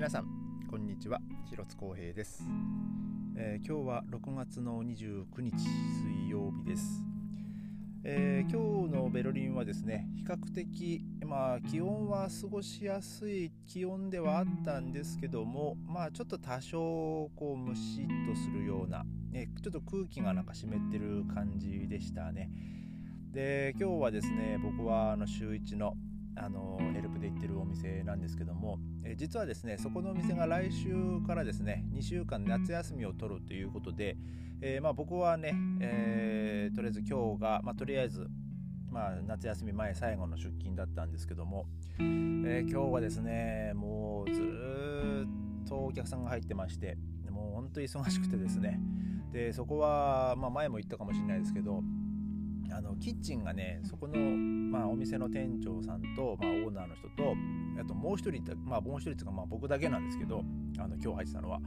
皆さんこんにちは。広津光平です、えー、今日は6月の29日水曜日です、えー、今日のベルリンはですね比較的まあ気温は過ごしやすい気温ではあったんですけどもまあちょっと多少こうムシッとするような、ね、ちょっと空気がなんか湿ってる感じでしたね。で今日はですね僕はあの週1のあのヘルプで行ってるお店なんですけども、え実はですねそこのお店が来週からですね2週間夏休みを取るということで、えー、まあ、僕はね、えー、とりあえず今日が、まあ、とりあえず、まあ、夏休み前最後の出勤だったんですけども、えー、今日はですねもうずっとお客さんが入ってましてもう本当に忙しくてですね。でそこは、まあ、前も言ったかもしれないですけどあのキッチンがねそこの、まあ、お店の店長さんと、まあ、オーナーの人とあともう一人まあもう一人っていうか、まあ、僕だけなんですけどあの今日入ってたのは、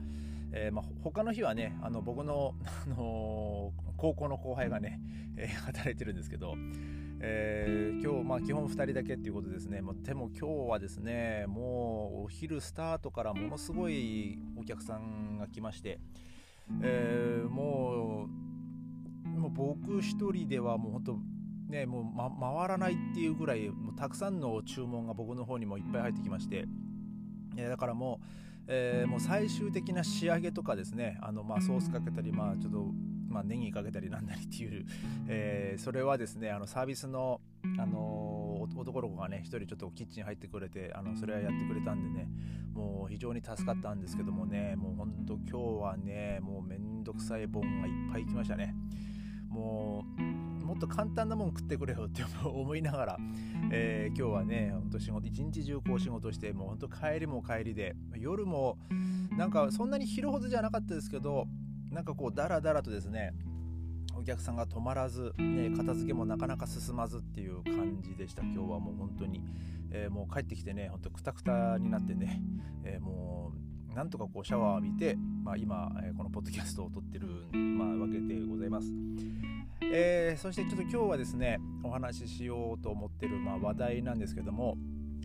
えーまあ、他の日はねあの僕の、あのー、高校の後輩がね、えー、働いてるんですけど、えー、今日、まあ、基本2人だけっていうことですね、ま、でも今日はですねもうお昼スタートからものすごいお客さんが来まして、えー、もう僕一人ではもう本当ねもう、ま、回らないっていうぐらいもうたくさんの注文が僕の方にもいっぱい入ってきまして、えだからもう,、えー、もう最終的な仕上げとかですねあの、まあ、ソースかけたり、まあ、ちょっと、まあ、ネギかけたりなんだりっていう、えー、それはですねあのサービスの、あのー、男の子がね一人ちょっとキッチン入ってくれてあのそれはやってくれたんでねもう非常に助かったんですけどもねもうほんと今日はねもうめんどくさい本がいっぱい来ましたね。もうもっと簡単なもん食ってくれよって思いながら、えー、今日はねほんと仕事一日中こう仕事してもうほんと帰りも帰りで夜もなんかそんなに昼ほどじゃなかったですけどなんかこうダラダラとですねお客さんが止まらず、ね、片付けもなかなか進まずっていう感じでした。今日はもう本当に、えー、もう帰ってきてねほんとくたくたになってね、えー、もうなんとかこうシャワー浴びて、まあ、今、えー、このポッドキャストを撮ってる、まあ、わけでございます。えー、そしてちょっと今日はですねお話ししようと思ってる、まあ、話題なんですけども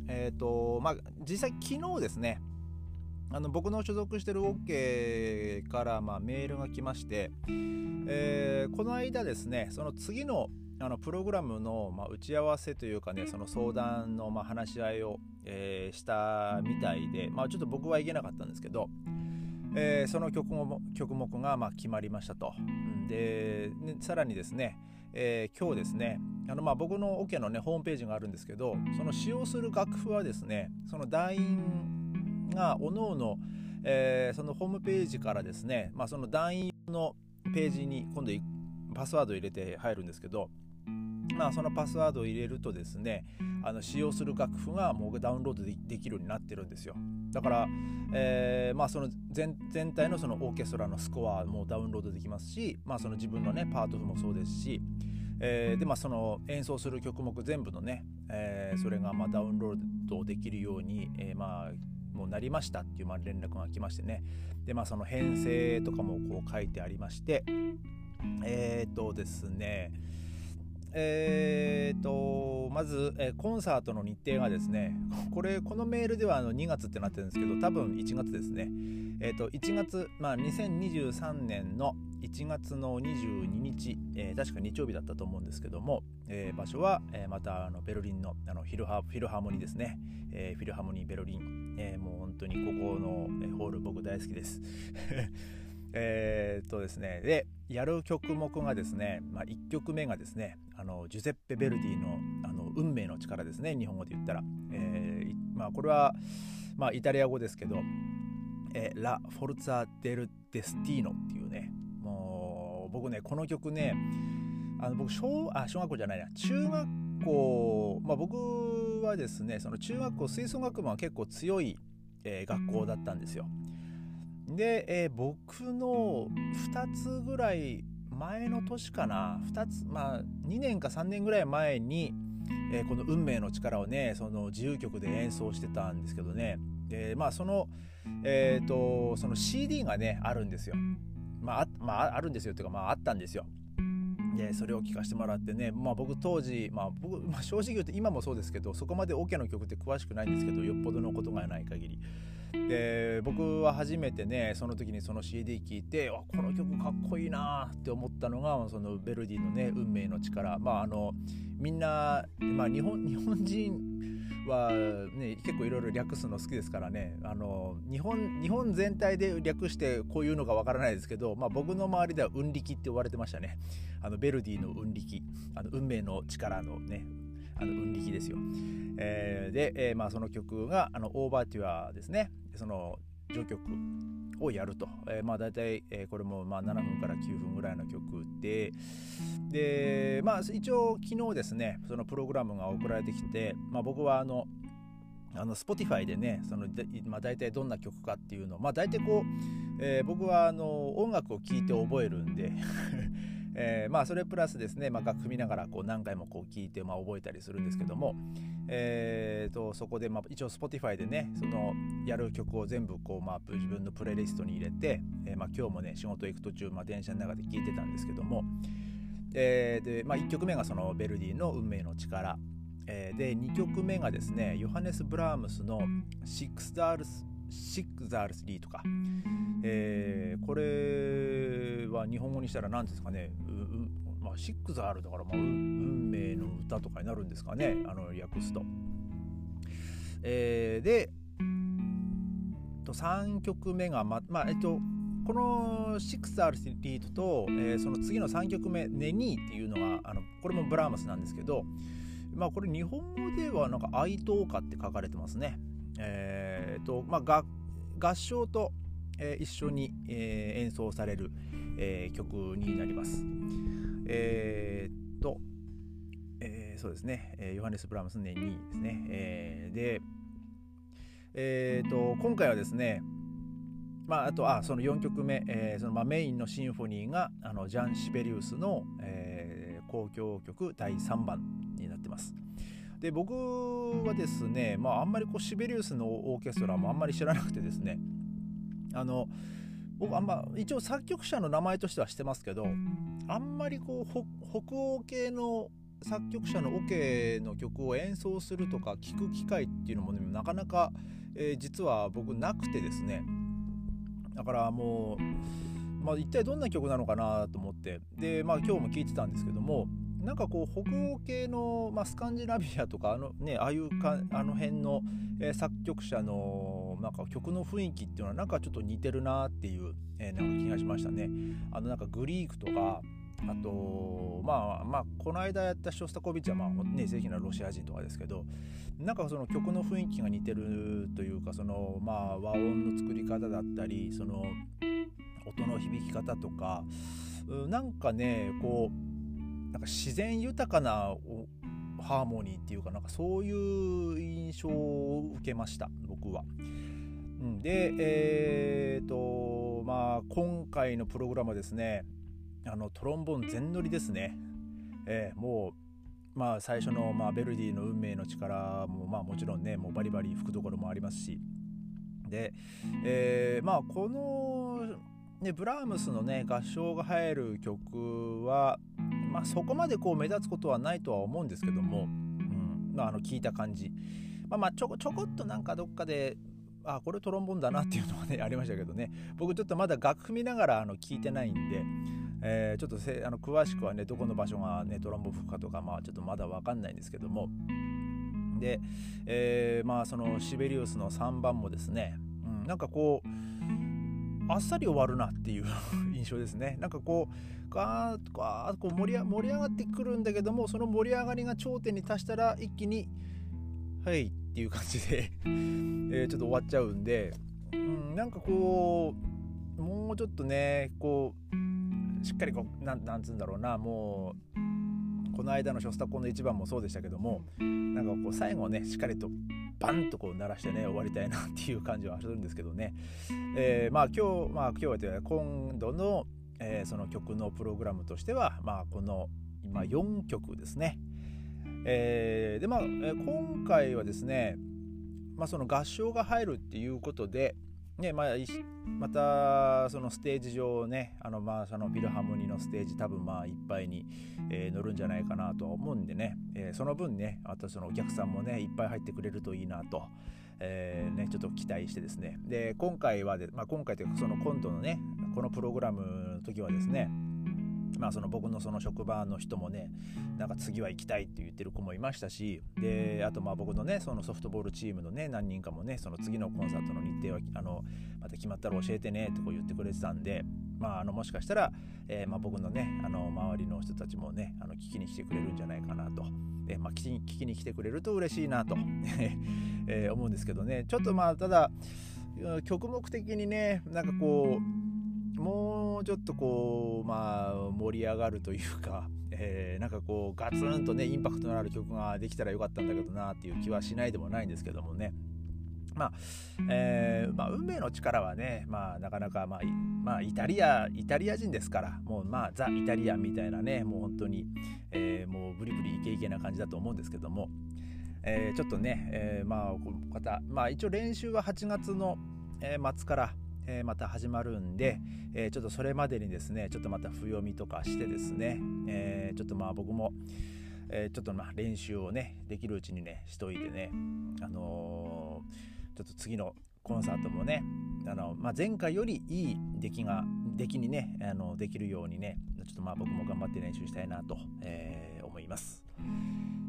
えっ、ー、とまあ実際昨日ですねあの僕の所属してる OK からまあメールが来まして、えー、この間ですねその次のあのプログラムのまあ打ち合わせというかねその相談のまあ話し合いを、えー、したみたいで、まあ、ちょっと僕は行けなかったんですけど、えー、その曲も曲目がまあ決まりましたと。で、ね、さらにですね、えー、今日ですねあのまあ僕のオ、ケのねホームページがあるんですけどその使用する楽譜はですねその団員がおのおの、えー、そのホームページからですね、まあ、その団員のページに今度パスワードを入れて入るんですけどまあ、そのパスワードを入れるとですねあの使用する楽譜がもうダウンロードできるようになってるんですよ。だから、えー、まあ、その全体のそのオーケストラのスコアもダウンロードできますし、まあ、その自分のねパート譜もそうですし、えー、でまあ、その演奏する曲目全部のね、えー、それがまダウンロードできるように、えまあもうなりましたっていうまあ連絡が来ましてね。でまあその編成とかもこう書いてありましてえっ、とですねえーと、まず、え、コンサートの日程がですね これこのメールではあの2月ってなってるんですけど多分1月ですね。えっ、ー、と1月まあ2023年の1月の22日、えー、確か日曜日だったと思うんですけども、えー、場所は、えー、またあのベルリンのあのフィルハフィルハーモニーですね、え、フィルハーモニーベルリン、え、もう本当にここの、ホール僕大好きです。えっとですねでやる曲目がですね、まあ、1曲目がですねあのジュゼッペ・ベルディのあの運命の力ですね日本語で言ったら、えーまあ、これは、まあ、イタリア語ですけど、えー、ラ・フォルツァ・デル・デスティーノっていうねもう僕ねこの曲ねあの僕小あ小学校じゃないな中学校、まあ、僕はですねその中学校吹奏楽部は結構強い、えー、学校だったんですよ。で、えー、僕の2つぐらい前の年かな。2つまあ2年か3年ぐらい前に、えー、この「運命の力」をねその自由曲で演奏してたんですけどね。でまあそのえ、ー、とその CD がねあるんですよ。まあ,、まあ、あるんですよ。っていうかまああったんですよ。でそれを聞かせてもらってね、まあ、僕当時、まあ僕まあ、正直言うと今もそうですけどそこまでオ、ケの曲って詳しくないんですけどよっぽどのことがない限り。で僕は初めてねその時にその CD 聴いてあこの曲かっこいいなって思ったのがそのヴェルディのね「運命の力」まああのみんな、まあ、日本日本人は、ね、結構いろいろ略すの好きですからね。あの日本日本全体で略してこういうのかわからないですけど、まあ、僕の周りでは運力って呼ばれてましたね。あのベルディの運力。あの運命の力のねあの運力ですよ、えー、で、えー、まあ、その曲があのオーバーテュアですね。その序曲をやると、えー、まあ大体、これもまあ7分から9分ぐらいの曲で。でまあ一応昨日ですねそのプログラムが送られてきて、まあ、僕はあのあの Spotify でねその、まあ、大体どんな曲かっていうのをまあ大体こう、えー、僕はあの音楽を聴いて覚えるんで。えー、まあそれプラスですね、まあ、楽譜見ながらこう何回もこう聞いて、まあ、覚えたりするんですけども、えー、とそこで、まあ、一応 Spotify でねそのやる曲を全部こう、まあ、自分のプレイリストに入れて、えーまあ、今日もね仕事行く途中、まあ、電車の中で聞いてたんですけども、えーでまあ、1曲目がそのベルディの「運命の力」えー、で2曲目がですねヨハネス・ブラームスの「Schicksals」 Schicksalslied とか、えー、これは日本語にしたら何ですかね、まあ、シックザールだから、まあ、運命の歌とかになるんですかねあの訳すと。えー、でと3曲目がままあえっとこのシックスアルスリートと、えー、その次の3曲目「ネニー」っていうのがあのこれもブラームスなんですけどまあこれ日本語ではなんか「愛と歌」って書かれてますね。えーとまあ、合唱と、えー、一緒に、えー、演奏される、えー、曲になります。えー、と、えー、そうですね、えー、ヨハネス・ブラームス年2ですね。えー、で、えーと、今回はですね、まあ、あとあその4曲目、えーそのまあ、メインのシンフォニーがあのジャン・シベリウスの、えー、交響曲第3番になってます。で僕はですね、まあ、あんまりこうシベリウスのオーケストラもあんまり知らなくてですね。あの僕あんま一応作曲者の名前としてはしてますけどあんまりこう北欧系の作曲者のオケの曲を演奏するとか聴く機会っていうのもねなかなか、えー、実は僕なくてですね。だからもう、まあ、一体どんな曲なのかなと思って。でまあ今日も聴いてたんですけどもなんかこう北欧系の、まあ、スカンジナビアとかあの,、ね、ああいうかあの辺の、えー、作曲者のなんか曲の雰囲気っていうのはなんかちょっと似てるなっていう、えー、なんか気がしましたね。あのなんかグリークとかあとまあまあこの間やったショスタコビッチはまあね正規なロシア人とかですけどなんかその曲の雰囲気が似てるというかそのまあ和音の作り方だったりその音の響き方とかなんかねこうなんか自然豊かなハーモニーっていうかなんかそういう印象を受けました僕は。でえーとまあ今回のプログラムはですねあのトロンボーン全乗りですね。えー、もうまあ最初の、まあ、ベルディの運命の力もまあもちろんねもうバリバリ吹くところもありますしで、えー、まあこのね、ブラームスのね合唱が入る曲は、まあ、そこまでこう目立つことはないとは思うんですけども、うん。まあ、あの聞いた感じ、まあ、まあちょちょこっとなんかどっかであこれトロンボンだなっていうのはねありましたけどね。僕ちょっとまだ楽譜見ながらあの聞いてないんで、えー、ちょっとせあの詳しくはねどこの場所がねトロンボ吹くかとかまあちょっとまだ分かんないんですけども。で、えー、まあそのシベリウスの3番もですね、うん、なんかこうあっさり終わるなっていう印象ですね。なんかこうガーッとガーこう盛り盛り上がってくるんだけどもその盛り上がりが頂点に達したら一気に「はい」っていう感じで えー、ちょっと終わっちゃうんで、うん、なんかこうもうちょっとねこうしっかりこうなんなんつうんだろうなもうこの間のショスタコンの1番もそうでしたけどもなんかこう最後ねしっかりとバンとこう鳴らしてね終わりたいなっていう感じはするんですけどね、えー、まあ今日まあ今日は今度の、えー、その曲のプログラムとしてはまあこの今4曲ですね、えー、でまあ今回はですねまあその合唱が入るっていうことでねまあ、またそのステージ上ねあのまあそのフィルハーモニーのステージ多分まあいっぱいに、えー、乗るんじゃないかなとは思うんでね、えー、その分ねあとそのお客さんもねいっぱい入ってくれるといいなと、えー、ね、ちょっと期待してですね。で今回はで、まあ、今回というかその今度のねこのプログラムの時はですねまあその僕のその職場の人もねなんか次は行きたいって言ってる子もいましたしであとまあ僕のねそのソフトボールチームのね何人かもねその次のコンサートの日程はあのまた決まったら教えてねとか言ってくれてたんでまあ、あのもしかしたら、え、まあ、僕のねあの周りの人たちもねあの聞きに来てくれるんじゃないかなと、えー、まあ、聞きに来てくれると嬉しいなと、え、思うんですけどね。ちょっとまあただ曲目的にねなんかこうもうちょっとこうまあ盛り上がるというか、えー、なんかこうガツンとねインパクトのある曲ができたらよかったんだけどなっていう気はしないでもないんですけどもね。まあ、えー、まあ、運命の力はね、まあ、なかなか、まあ、まあ、イタリア、イタリア人ですから、もう、まあ、ザ・イタリアンみたいなね、もう本当に、えー、もうブリブリイケイケな感じだと思うんですけども、えー、ちょっとね、えー、まあ、この方、まあ、一応練習は8月の、え末から、えまた始まるんで、えちょっとそれまでにですねちょっとまた譜読みとかしてですね、えちょっとまあ僕も、えちょっとまあ練習をねできるうちにねしといてねあのちょっと次のコンサートもねあの、まあ、前回よりいい出来が出来にねあのできるようにねちょっとまあ僕も頑張って練習したいなと、えー、思います、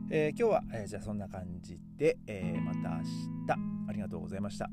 えー、今日は、えー、じゃあそんな感じで、えまた明日。ありがとうございました